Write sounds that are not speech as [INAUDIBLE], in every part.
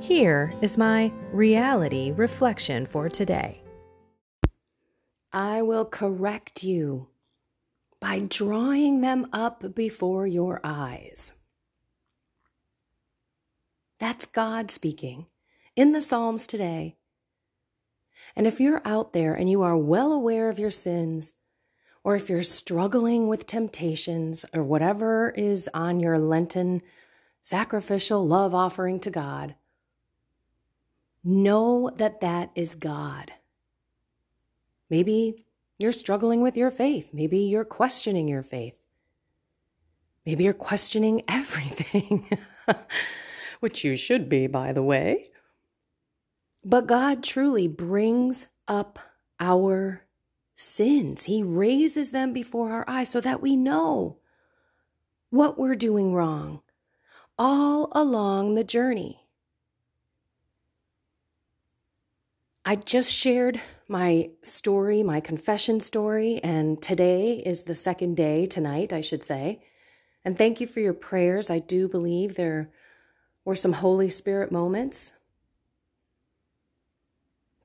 Here is my reality reflection for today. I will correct you by drawing them up before your eyes. That's God speaking in the Psalms today. And if you're out there and you are well aware of your sins, or if you're struggling with temptations or whatever is on your Lenten sacrificial love offering to God, Know that that is God. Maybe you're struggling with your faith. Maybe you're questioning your faith. Maybe you're questioning [LAUGHS] everything, which you should be, by the way. But God truly brings up our sins. He raises them before our eyes so that we know what we're doing wrong all along the journey. I just shared my story, my confession story, and today is the second day, tonight, I should say. And thank you for your prayers. I do believe there were some Holy Spirit moments.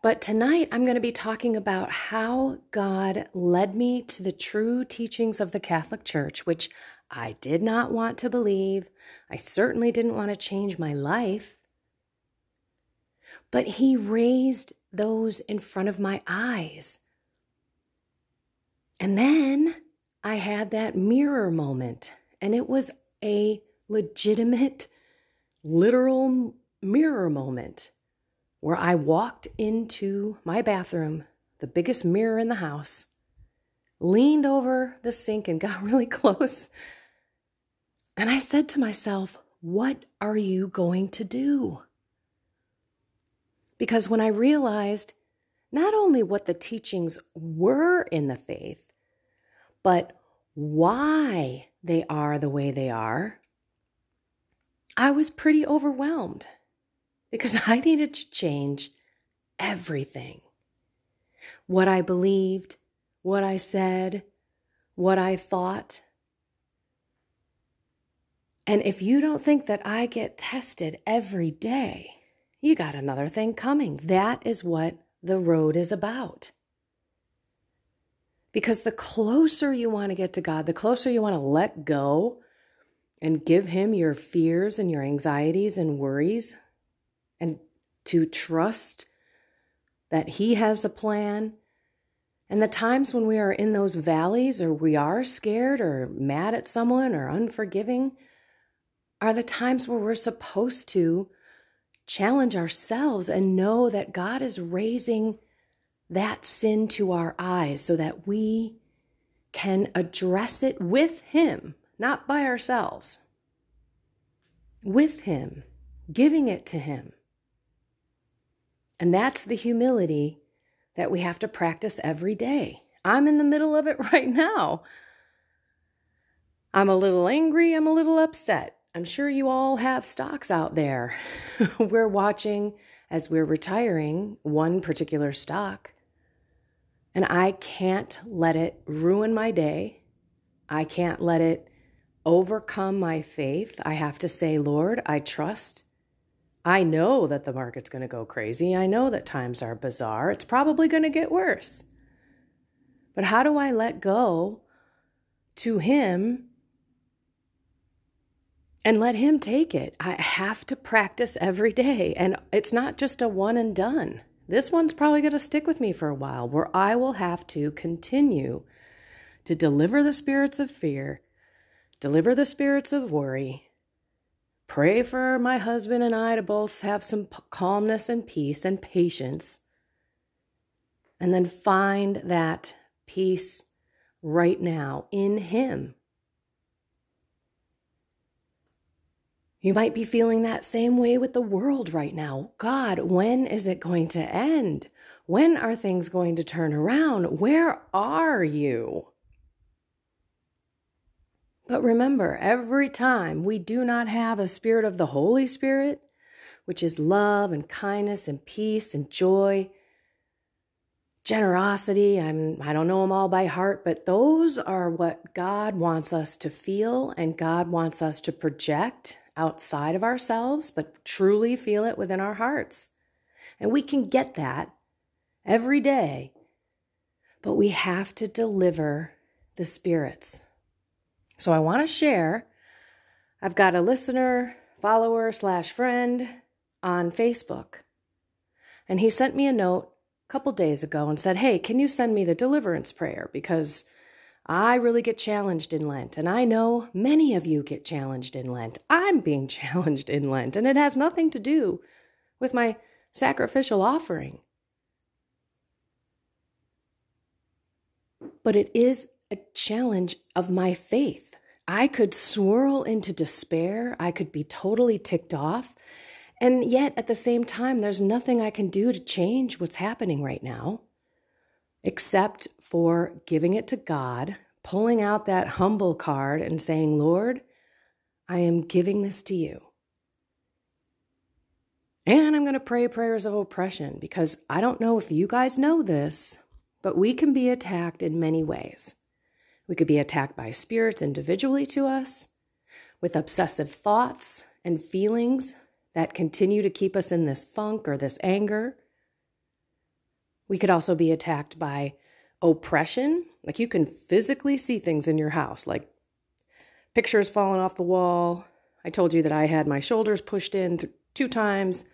But tonight, I'm going to be talking about how God led me to the true teachings of the Catholic Church, which I did not want to believe. I certainly didn't want to change my life. But He raised those in front of my eyes. And then I had that mirror moment, and it was a legitimate, literal mirror moment where I walked into my bathroom, the biggest mirror in the house, leaned over the sink and got [LAUGHS] really close. And I said to myself, What are you going to do? Because when I realized not only what the teachings were in the faith, but why they are the way they are, I was pretty overwhelmed because [LAUGHS] I needed to change everything. What I believed, what I said, what I thought. And if you don't think that I get tested every day, you got another thing coming. That is what the road is about. Because the closer you want to get to God, the closer you want to let go and give Him your fears and your anxieties and worries, and to trust that He has a plan. And the times when we are in those valleys or we are scared or mad at someone or unforgiving are the times where we're supposed to challenge ourselves and know that God is raising that sin to our eyes so that we can address it with Him, not by ourselves. With Him, giving it to Him. And that's the humility that we have to practice every day. I'm in the middle of it [LAUGHS] right now. I'm a little angry, I'm a little upset. I'm sure you all have stocks out there. [LAUGHS] we're watching as we're retiring one particular stock, and I can't let it ruin my day. I can't let it overcome my faith. I have to say, Lord, I trust. I know that the market's going to go crazy. I know that times are bizarre. It's probably going to get worse. But how do I let go to Him and let him take it. I have to practice every day. And it's not just a one and done. This one's probably going to stick with me for a while where I will have to continue to deliver the spirits of fear, deliver the spirits of worry, pray for my husband and I to both have some calmness and peace and patience, and then find that peace right now in Him. You might be feeling that same way with the world right now. God, when is it going to end? When are things going to turn around? Where are you? But remember, every time we do not have a spirit of the Holy Spirit, which is love and kindness and peace and joy, generosity, I'm I don't know them all by heart, but those are what God wants us to feel and God wants us to project outside of ourselves, but truly feel it within our hearts. And we can get that every day, but we have to deliver the spirits. So I want to share. I've got a listener, follower, slash friend on Facebook. And he sent me a note a couple days ago and said, Hey, can you send me the deliverance prayer? Because I really get challenged in Lent, and I know many of you get challenged in Lent. I'm being [LAUGHS] challenged in Lent, and it has nothing to do with my sacrificial offering. But it is a challenge of my faith. I could swirl into despair, I could be totally ticked off, and yet at the same time, there's nothing I can do to change what's happening right now except for giving it to God, pulling out that humble card and saying, Lord, I am giving this to you. And I'm going to pray prayers of oppression because I don't know if you guys know this, but we can be attacked in many ways. We could be attacked by spirits individually to us, with obsessive thoughts and feelings that continue to keep us in this funk or this anger. We could also be attacked by oppression. Like you can physically see things in your house, like pictures falling off the wall. I told you that I had my shoulders pushed in th- two times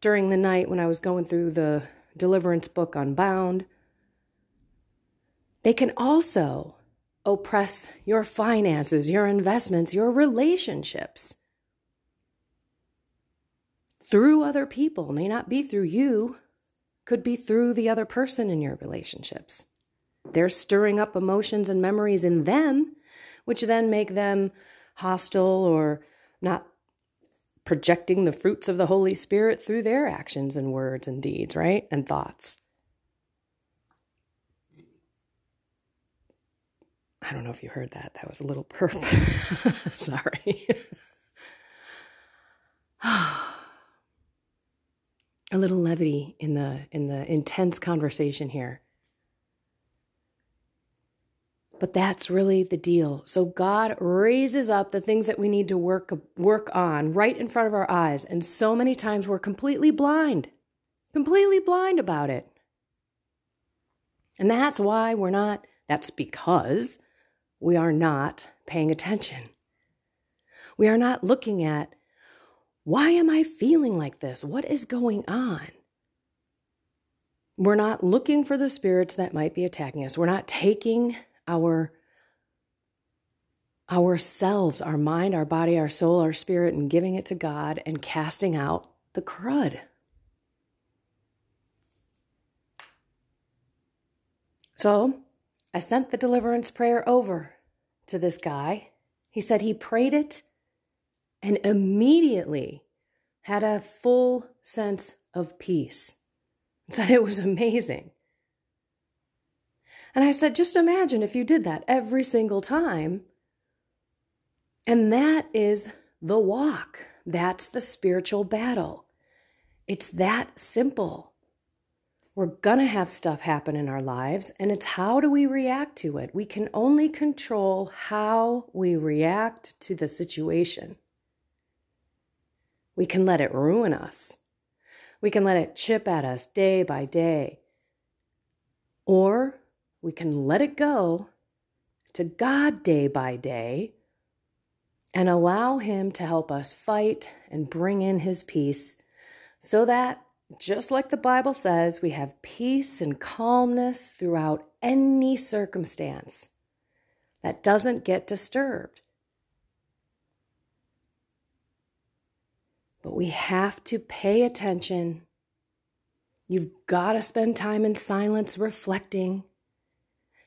during the night when I was going through the deliverance book Unbound. They can also oppress your finances, your investments, your relationships through other people, may not be through you, could be through the other person in your relationships. They're stirring up emotions and memories in them, which then make them hostile or not projecting the fruits of the Holy Spirit through their actions and words and deeds, right? And thoughts. I don't know if you heard that. That was a little burp. Sorry. A little levity in the in the intense conversation here. But that's really the deal. So God raises up the things that we need to work work on right in front of our eyes, and so many times we're completely blind. Completely blind about it. And that's why we're not that's because we are not paying attention. We are not looking at why am I feeling like this? What is going on? We're not looking for the spirits that might be attacking us. We're not taking our ourselves, our mind, our body, our soul, our spirit, and giving it to God and casting out the crud. So I sent the deliverance prayer over to this guy. He said he prayed it and immediately had a full sense of peace. And [LAUGHS] Said it was amazing. And I said, just imagine if you did that every single time. And that is the walk. That's the spiritual battle. It's that simple. We're going to have stuff happen in our lives, and it's how do we react to it? We can only control how we react to the situation. We can let it ruin us. We can let it chip at us day by day. Or we can let it go to God day by day and allow Him to help us fight and bring in His peace so that just like the Bible says, we have peace and calmness throughout any circumstance that doesn't get disturbed. We have to pay attention. You've got to spend time in silence reflecting.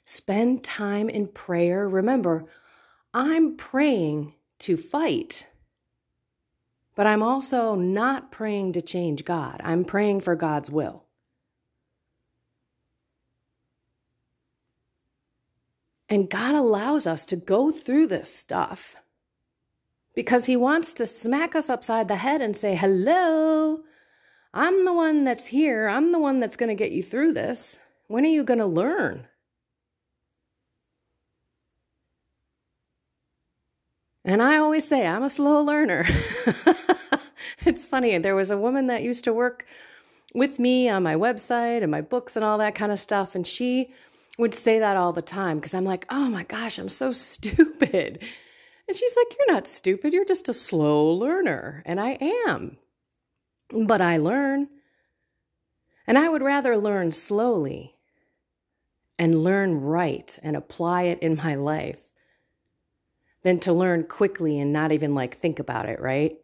Spend time in prayer. Remember, I'm praying to fight. But I'm also not praying to change God. I'm praying for God's will. And God allows us to go through this stuff because He wants to smack us upside the head and say, Hello, I'm the one that's here. I'm the one that's going to get you through this. When are you going to learn? And I always say, I'm a slow learner. [LAUGHS] it's funny. There was a woman that used to work with me on my website and my books and all that kind of stuff. And she would say that all the time because I'm like, oh my gosh, I'm so [LAUGHS] stupid. And she's like, You're not stupid. You're just a slow learner. And I am. But I learn. And I would rather learn slowly and learn right and apply it in my life than to learn quickly and not even like think about it, right?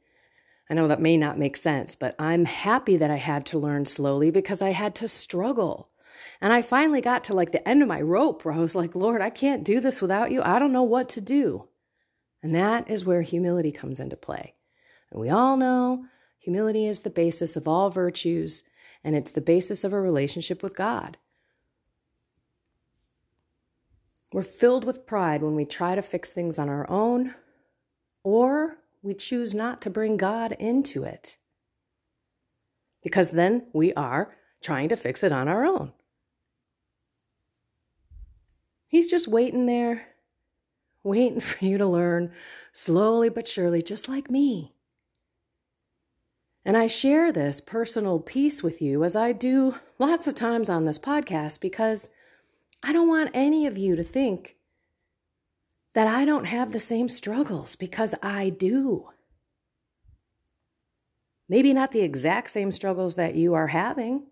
I know that may not make sense, but I'm happy that I had to learn slowly because I had to struggle. And I finally got to like the end of my rope where I was like, Lord, I can't do this without you. I don't know what to do. And that is where humility comes into play. And we all know humility is the basis of all virtues, and it's the basis of a relationship with God. We're filled with pride when we try to fix things on our own, or we choose not to bring God into it. Because then we are trying to fix it on our own. He's just waiting there, waiting for you to learn slowly but surely, just like me. And I share this personal piece with you as I do lots of times on this podcast because I don't want any of you to think that I don't have the same struggles because I do. Maybe not the exact same struggles that you are having.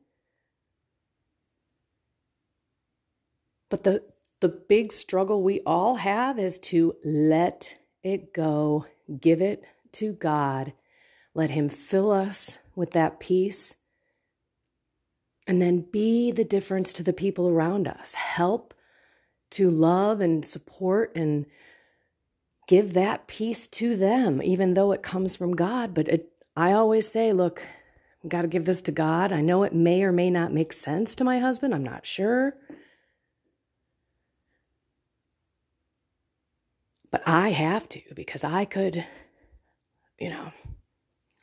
But the, the big struggle we all have is to let it go, give it to God, let Him fill us with that peace and then be the difference to the people around us. Help to love and support and give that peace to them, even though it comes from God. But it, I always say, look, I've got to give this to God. I know it may or may not make sense to my husband. I'm not sure. But I have to because I could, you know,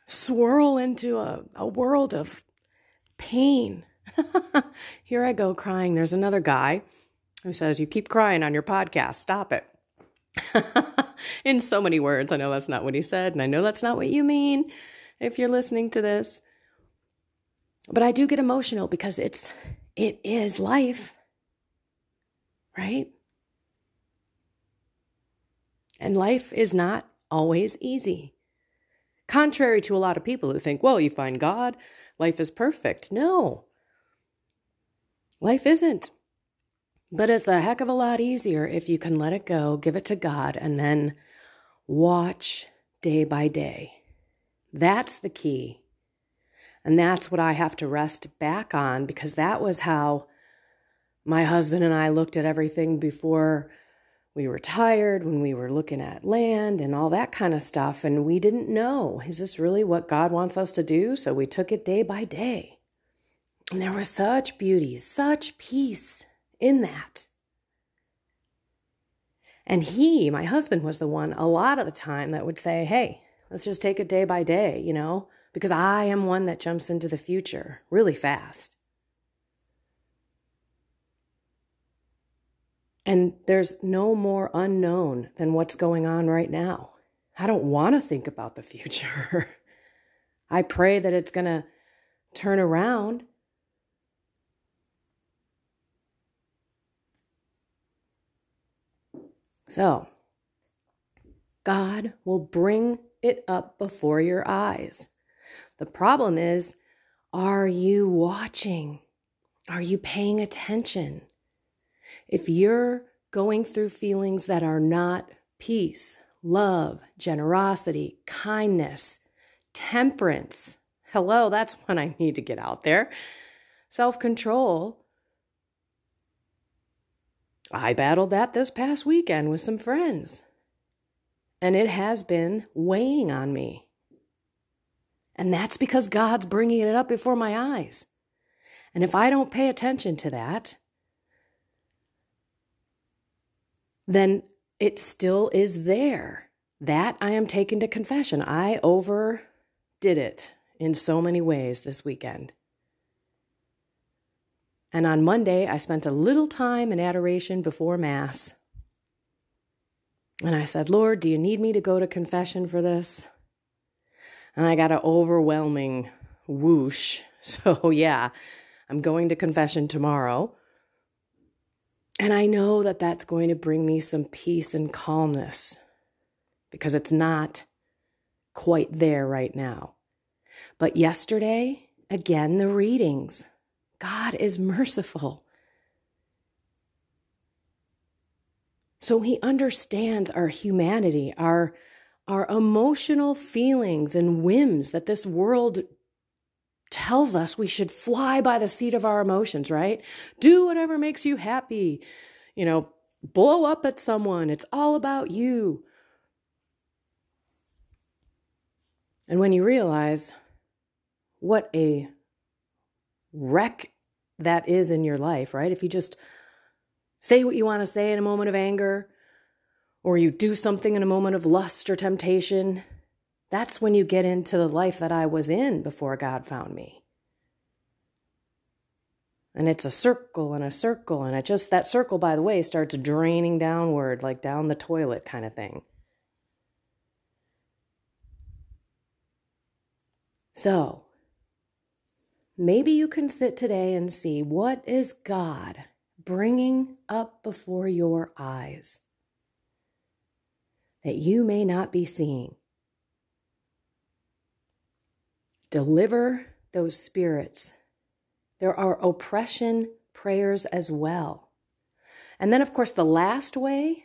swirl into a, a world of pain [LAUGHS] Here I go crying. There's another guy who says, You keep crying on your podcast. Stop it. [LAUGHS] In so many words. I know that's not what he said, and I know that's not what you mean if you're listening to this. But I do get emotional because it's it is life. Right? And life is not always easy. Contrary to a lot of people who think, well, you find God, life is perfect. No. Life isn't. But it's a heck of a lot easier if you can let it go, give it to God, and then watch day by day. That's the key. And that's what I have to rest back on because that was how my husband and I looked at everything before we were tired when we were looking at land and all that kind of stuff. And we didn't know, is this really what God wants us to do? So we took it day by day. And there was such beauty, such peace in that. And he, my husband, was the one a lot of the time that would say, Hey, let's just take it day by day, you know, because I am one that jumps into the future really fast. And there's no more unknown than what's going on right now. I don't want to think about the future. [LAUGHS] I pray that it's going to turn around So, God will bring it up before your eyes. The problem is, Are you watching? Are you paying attention? If you're going through feelings that are not peace, love, generosity, kindness, temperance, hello, that's when I need to get out there. Self control. I battled that this past weekend with some friends, and it has been weighing on me. And that's because God's bringing it up before my eyes. And if I don't pay attention to that, then it still is there. That I am taking to confession. I overdid it in so many ways this weekend. And on Monday, I spent a little time in adoration before Mass. And I said, Lord, do you need me to go to confession for this? And I got an overwhelming whoosh. [LAUGHS] So, yeah, I'm going to confession tomorrow. And I know that that's going to bring me some peace and calmness because it's not quite there right now. But yesterday, again, the readings. God is merciful. So he understands our humanity, our, our emotional feelings and whims that this world tells us we should fly by the seat of our emotions, right? Do whatever makes you happy. You know, blow up at someone. It's all about you. And when you realize what a wreck that is in your life, right? If you just say what you want to say in a moment of anger, or you do something in a moment of lust or temptation, that's when you get into the life that I was in before God found me. And it's a circle and a circle, and it just, that circle, by the way, starts draining downward, like down the toilet kind of thing. So, maybe you can sit today and see what is God bringing up before your eyes that you may not be seeing. Deliver those spirits. There are oppression prayers as well. And then, of course, the last way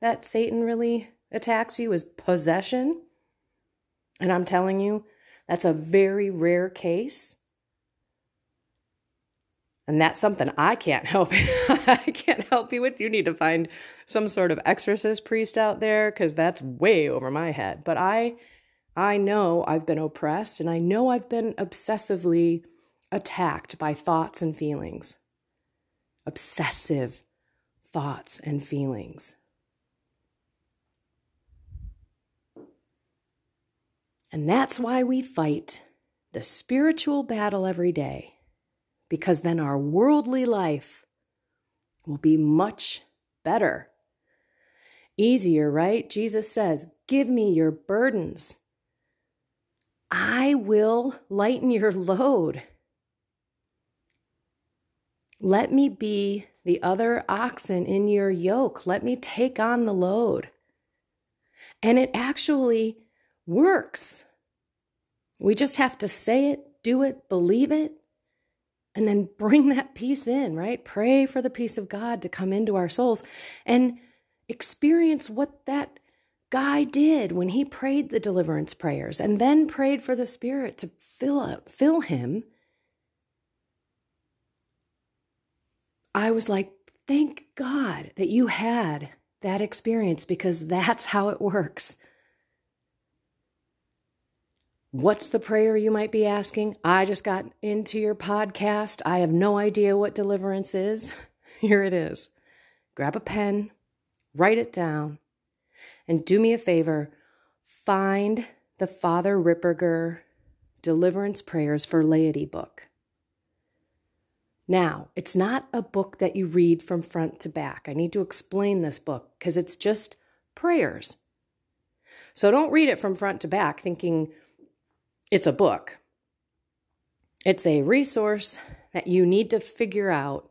that Satan really attacks you is possession. And I'm telling you, that's a very rare case. And that's something I can't help. [LAUGHS] I can't help you with. You need to find some sort of exorcist priest out there because that's way over my head. But I I know I've been oppressed and I know I've been obsessively attacked by thoughts and feelings. Obsessive thoughts and feelings. And that's why we fight the spiritual battle every day, because then our worldly life will be much better. Easier, right? Jesus says, Give me your burdens I will lighten your load. Let me be the other oxen in your yoke. Let me take on the load. And it actually works. We just have to say it, do it, believe it, and then bring that peace in, right? Pray for the peace of God to come into our souls and experience what that guy did when he prayed the deliverance prayers and then prayed for the Spirit to fill, up, fill him, I was like, thank God that you had that experience because that's how it works. What's the prayer you might be asking? I just got into your podcast. I have no idea what deliverance is. [LAUGHS] Here it is. Grab a pen, write it down, and do me a favor find the Father Ripperger Deliverance Prayers for Laity book. Now, it's not a book that you read from front to back. I need to explain this book because it's just prayers. So don't read it from front to back thinking it's a book. It's a resource that you need to figure out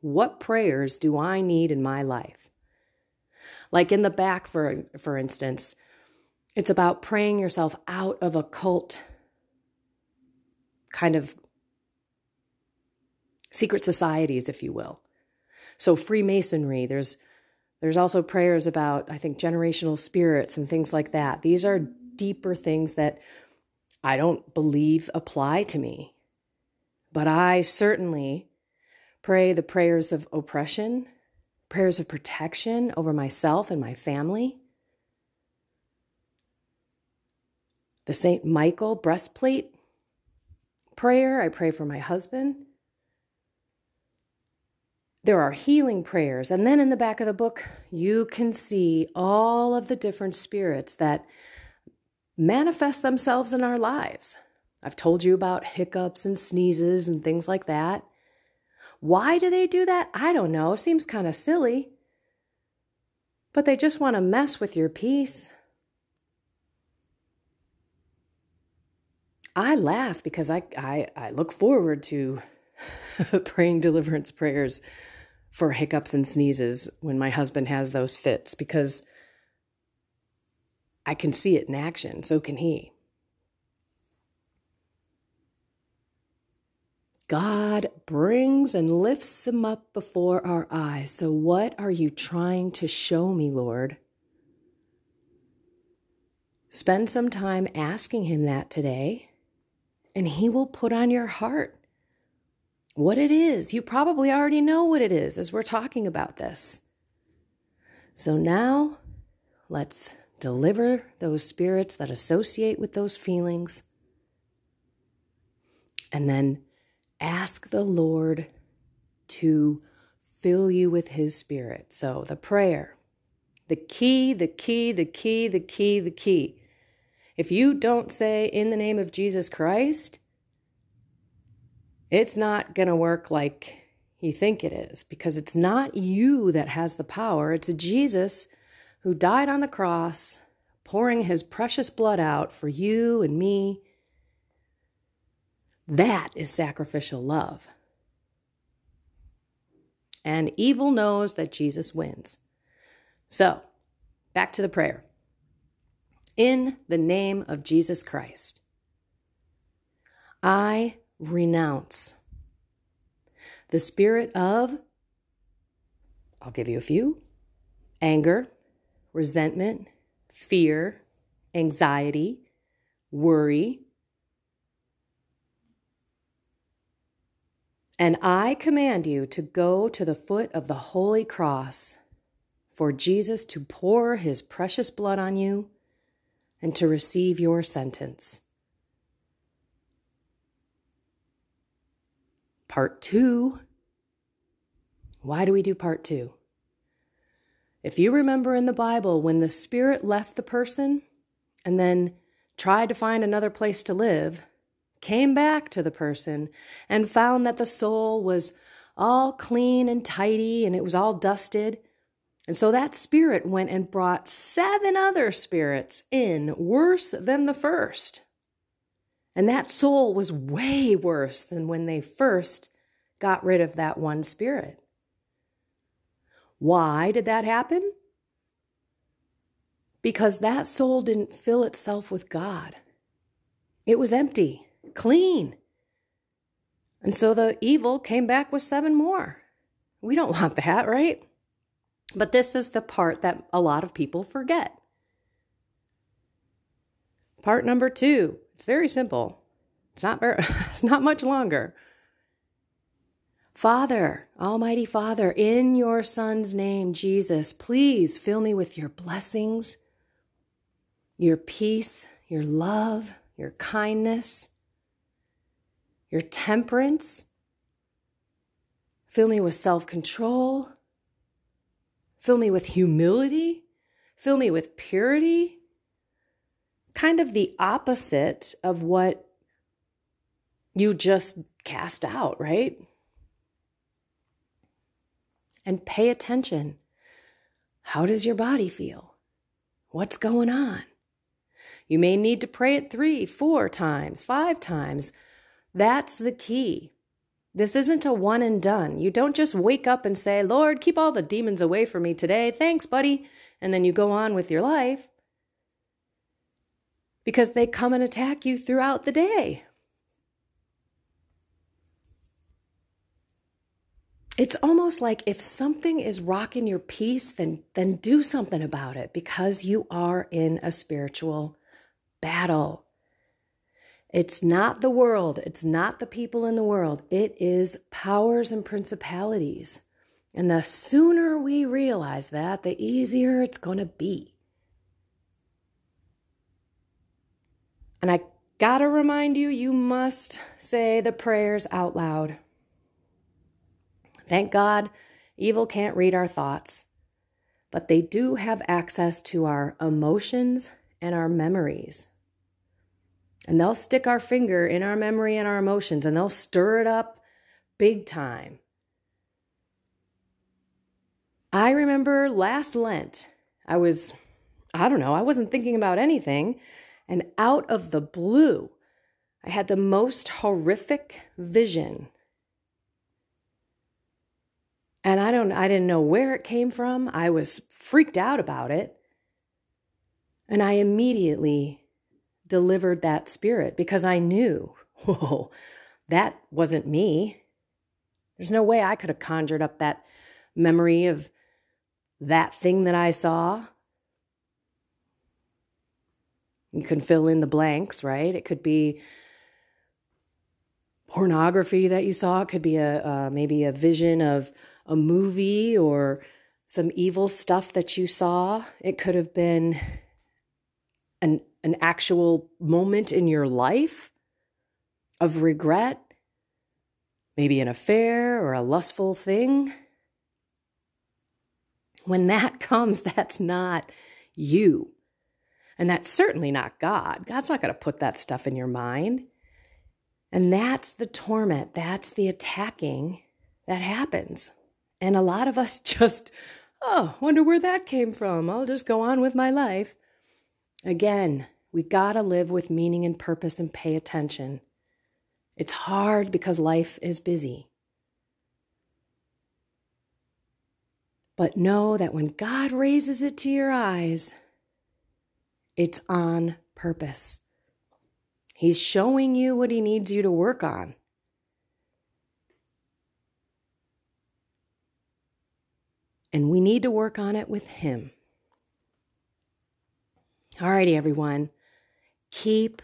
what prayers do I need in my life. Like in the back, for, for instance, it's about praying yourself out of a cult kind of secret societies, if you will. So Freemasonry, there's there's also prayers about, I think, generational spirits and things like that. These are deeper things that I don't believe apply to me. But I certainly pray the prayers of oppression, prayers of protection over myself and my family. The St. Michael breastplate prayer, I pray for my husband. There are healing prayers. And then in the back of the book, you can see all of the different spirits that manifest themselves in our lives. I've told you about hiccups and sneezes and things like that. Why do they do that? I don't know. It seems kind of silly. But they just want to mess with your peace. I laugh because I, I, I look forward to [LAUGHS] praying deliverance prayers for hiccups and sneezes when my husband has those fits because I can see it in action. So can he. God brings and lifts them up before our eyes. So, what are you trying to show me, Lord? Spend some time asking Him that today, and He will put on your heart what it is. You probably already know what it is as we're talking about this. So, now let's deliver those spirits that associate with those feelings, and then ask the Lord to fill you with His Spirit. So, the prayer, the key, the key, the key, the key, the key. If you don't say in the name of Jesus Christ, it's not going to work like you think it is because it's not you that has the power. It's Jesus who died on the cross, pouring his precious blood out for you and me. That is sacrificial love. And evil knows that Jesus wins. So, back to the prayer. In the name of Jesus Christ, I renounce the spirit of, I'll give you a few anger, resentment, fear, anxiety, worry. And I command you to go to the foot of the holy cross for Jesus to pour his precious blood on you and to receive your sentence. Part two. Why do we do part two? If you remember in the Bible, when the Spirit left the person and then tried to find another place to live, came back to the person and found that the soul was all clean and tidy and it was all dusted. And so that spirit went and brought seven other spirits in worse than the first. And that soul was way worse than when they first got rid of that one spirit. Why did that happen? Because that soul didn't fill itself with God. It was empty, clean. And so the evil came back with seven more. We don't [LAUGHS] want that, right? But this is the part that a lot of people forget. Part number two, it's very simple. It's not very, [LAUGHS] it's not much longer. Father, Almighty Father, in your Son's name, Jesus, please fill me with your blessings, your peace, your love, your kindness, your temperance. Fill me with self control. Fill me with humility. Fill me with purity. Kind of the opposite of what you just cast out, right? and pay attention. How does your body feel? What's going on? You may need to pray it three, four times, five times. That's the key. This isn't a one and done. You don't just wake up and say, Lord, keep all the demons away from me today. Thanks, buddy. And then you go on with your life because they come and attack you throughout the day. it's almost like if something is rocking your peace, then then do something about it because you are in a spiritual battle. It's not the world, it's not the people in the world. It is powers and principalities. And the sooner we realize that, the easier it's going to be. And I got to remind you, you must say the prayers out loud. Thank God, evil can't read our thoughts, but they do have access to our emotions and our memories. And they'll stick our finger in our memory and our emotions and they'll stir it up big time. I remember last Lent, I was, I don't know, I wasn't thinking about anything. And out of the blue, I had the most horrific vision and I don't I didn't know where it came from. I was freaked out about it. And I immediately delivered that spirit because I knew, [LAUGHS] whoa, that wasn't me. There's no way I could have conjured up that memory of that thing that I saw. You can fill in the blanks, right? It could be pornography that you saw. It could be a uh, maybe a vision of a movie or some evil stuff that you saw. It could have been an, an actual moment in your life of regret, maybe an affair or a lustful thing. When that [LAUGHS] comes, that's not you. And that's certainly not God. God's not going to put that stuff in your mind. And that's the torment, that's the attacking that happens. And a lot of us [LAUGHS] just, oh, wonder where that came from. I'll just go on with my life. Again, we got to live with meaning and purpose and pay attention. It's hard because life is busy. But know that when God raises it to your eyes, it's on purpose. He's showing you what He needs you to work on. and we need to work on it with Him. Alrighty, everyone. Keep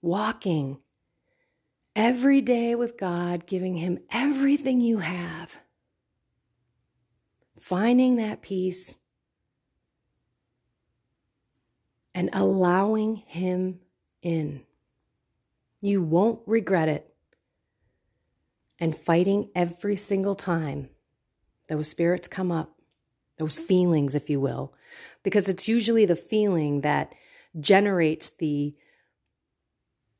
walking every day with God, giving Him everything you have, finding that peace, and allowing Him in. You won't regret it. And fighting every single time those spirits come up, those feelings, if you will, because it's usually the feeling that generates the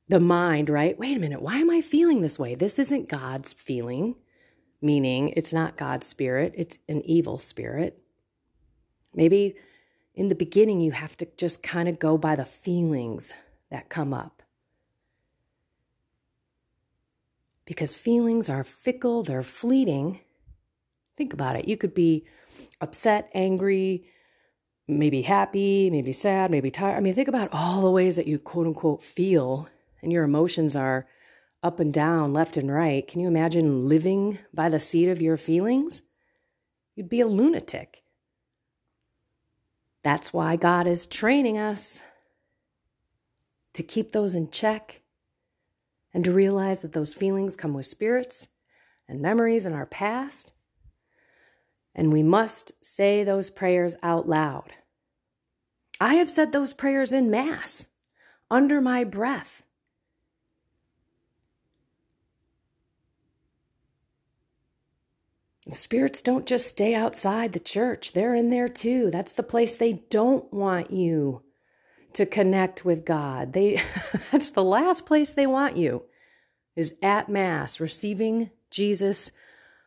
the mind, right? Wait a minute, why am I feeling this way? This isn't God's feeling, meaning it's not God's spirit, it's an evil spirit. Maybe in the beginning you have to just kind of go by the feelings that come up. Because feelings are fickle, they're fleeting, Think about it. You could be upset, angry, maybe happy, maybe sad, maybe tired. I mean, think about all the ways that you quote unquote feel and your emotions are up and down, left and right. Can you imagine living by the seat of your feelings? You'd be a lunatic. That's why God is training us to keep those in check and to realize that those feelings come with spirits and memories in our past and we must say those prayers out loud. I have said those prayers in Mass, under my breath. Spirits don't just stay outside the church, they're in there too. That's the place they don't want you to connect with God. They [LAUGHS] that's the last place they want you is at mass receiving Jesus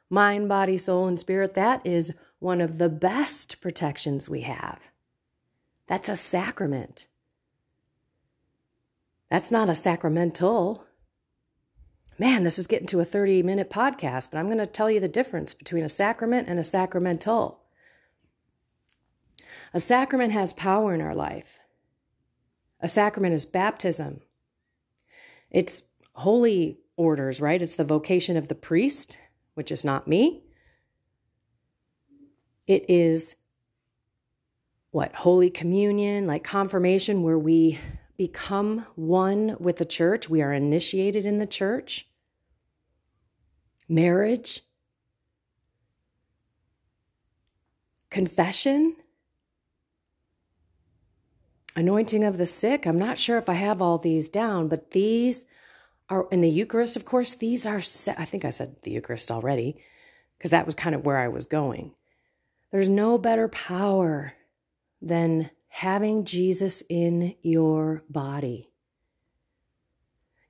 mind, body, soul, and spirit, that is one of the best protections we have. That's a sacrament. That's not a sacramental. Man, this is getting to a 30 minute podcast, but I'm going to tell you the difference between a sacrament and a sacramental. A sacrament has power in our life. A sacrament is baptism. It's holy orders, right? It's the vocation of the priest which is not me. It is what? Holy Communion, like confirmation, where we become one with the church. We are initiated in the church. Marriage. Confession. Anointing of the sick. I'm not sure if I have all these down, but these are in the Eucharist, of course, these are, I think I said the Eucharist already, because that was kind of where I was going. There's no better power than having Jesus in your body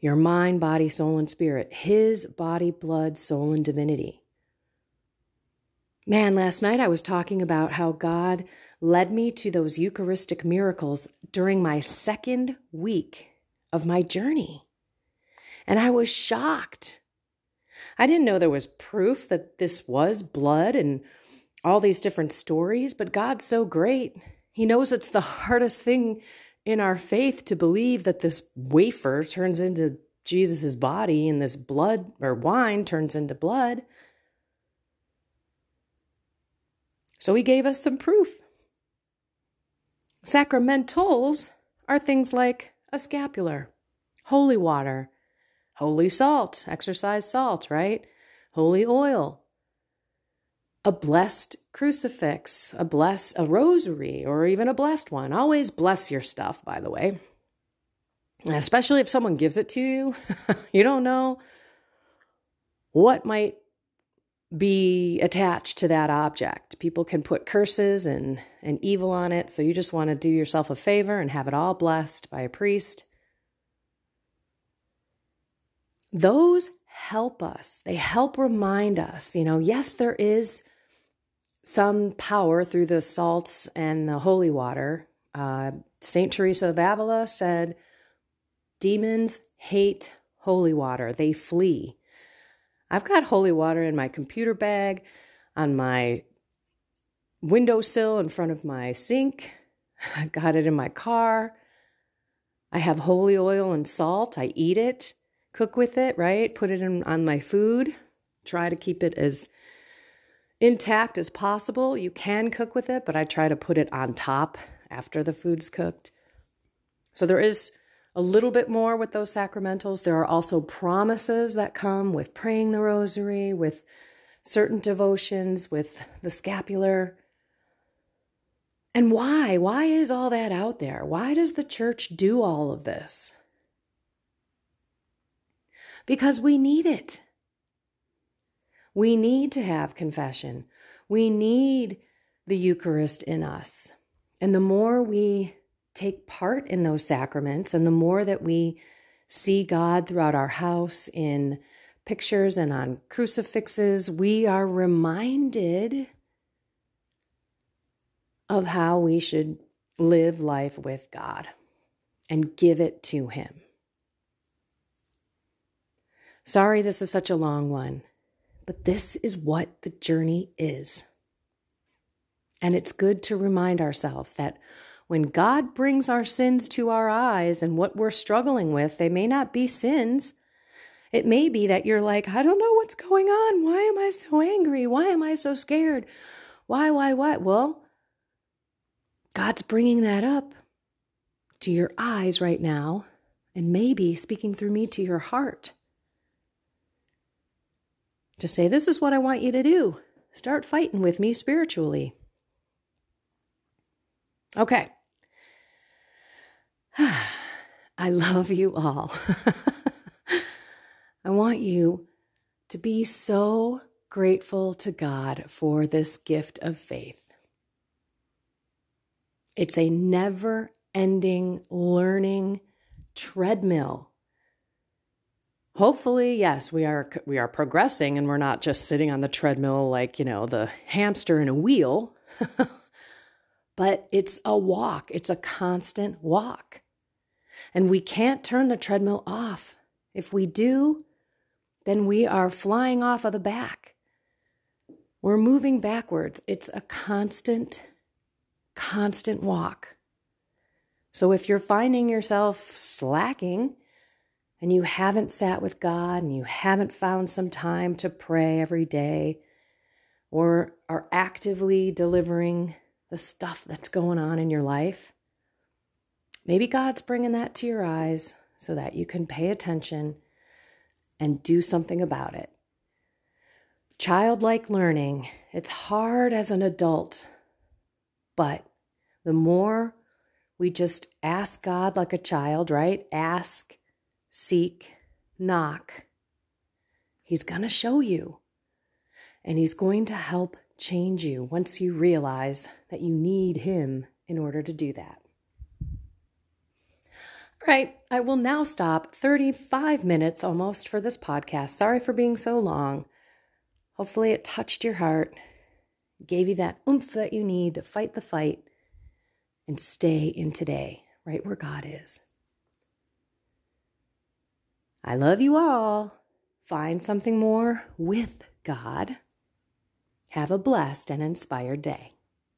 your mind, body, soul, and spirit, his body, blood, soul, and divinity. Man, last night I was talking about how God led me to those Eucharistic miracles during my second week of my journey. And I was shocked. I didn't know there was proof that this was blood and all these different stories, but God's so great. He knows it's the [LAUGHS] hardest thing in our faith to believe that this wafer turns into Jesus' body and this blood or wine turns into blood. So he gave us some proof. Sacramentals are things like a scapular, holy water, holy salt, exorcised salt, right? Holy oil, a blessed crucifix, a blessed a rosary, or even a blessed one. Always bless your stuff, by the way. Especially if someone gives it to you. [LAUGHS] you don't know what might be attached to that object. People can put curses and, and evil on it, so you just want to do yourself a favor and have it all blessed by a priest. Those help us. They help remind us, you know, yes, there is some power through the salts and the holy water. Uh, St. Teresa of Avila said, Demons hate holy water, they flee. I've got holy water in my computer bag, on my windowsill in front of my sink. [LAUGHS] I got it in my car. I have holy oil and salt. I eat it cook with it, right? Put it in, on my food. Try to keep it as intact as possible. You can cook with it, but I try to put it on top after the food's cooked. So there is a little bit more with those sacramentals. There are also promises that come with praying the rosary, with certain devotions, with the scapular. And why? Why is all that out there? Why does the church do all of this? Because we need it. We need to have confession. We need the Eucharist in us. And the more we take part in those sacraments and the more that we see God throughout our house in pictures and on crucifixes, we are reminded of how we should live life with God and give it to Him. Sorry, this is such a long one, but this is what the journey is. And it's good to remind ourselves that when God brings our sins to our eyes and what we're struggling with, they may not be sins. It may be that you're like, I don't know what's going on. Why am I so angry? Why am I so scared? Why, why, why? Well, God's bringing that up to your eyes right now and maybe speaking through me to your heart to say, This is what I want you to do. Start fighting with me spiritually. Okay. [SIGHS] I love you all. [LAUGHS] I want you to be so grateful to God for this gift of faith. It's a never ending learning treadmill hopefully yes we are we are progressing and we're not just sitting on the treadmill like you know the hamster in a wheel. [LAUGHS] But it's a walk. It's a constant walk. And we can't turn the treadmill off. If we do then we are flying off of the back. We're moving backwards. It's a constant constant walk. So if you're finding yourself slacking and you haven't sat with God and you haven't found some time to pray every day, or are actively delivering the stuff that's going on in your life, maybe God's bringing that to your eyes so that you can pay attention and do something about it. Childlike learning, it's hard as an adult, but the more we just ask God like a child, right? Ask, seek, knock. He's going to show you. And He's going to help change you once you realize that you need Him in order to do that. All right, I will now stop 35 minutes almost for this podcast. Sorry for being so long. Hopefully, it touched your heart, gave you that oomph that you need to fight the fight and stay in today, right where God is. I love you all. Find something more with God. Have a blessed and inspired day.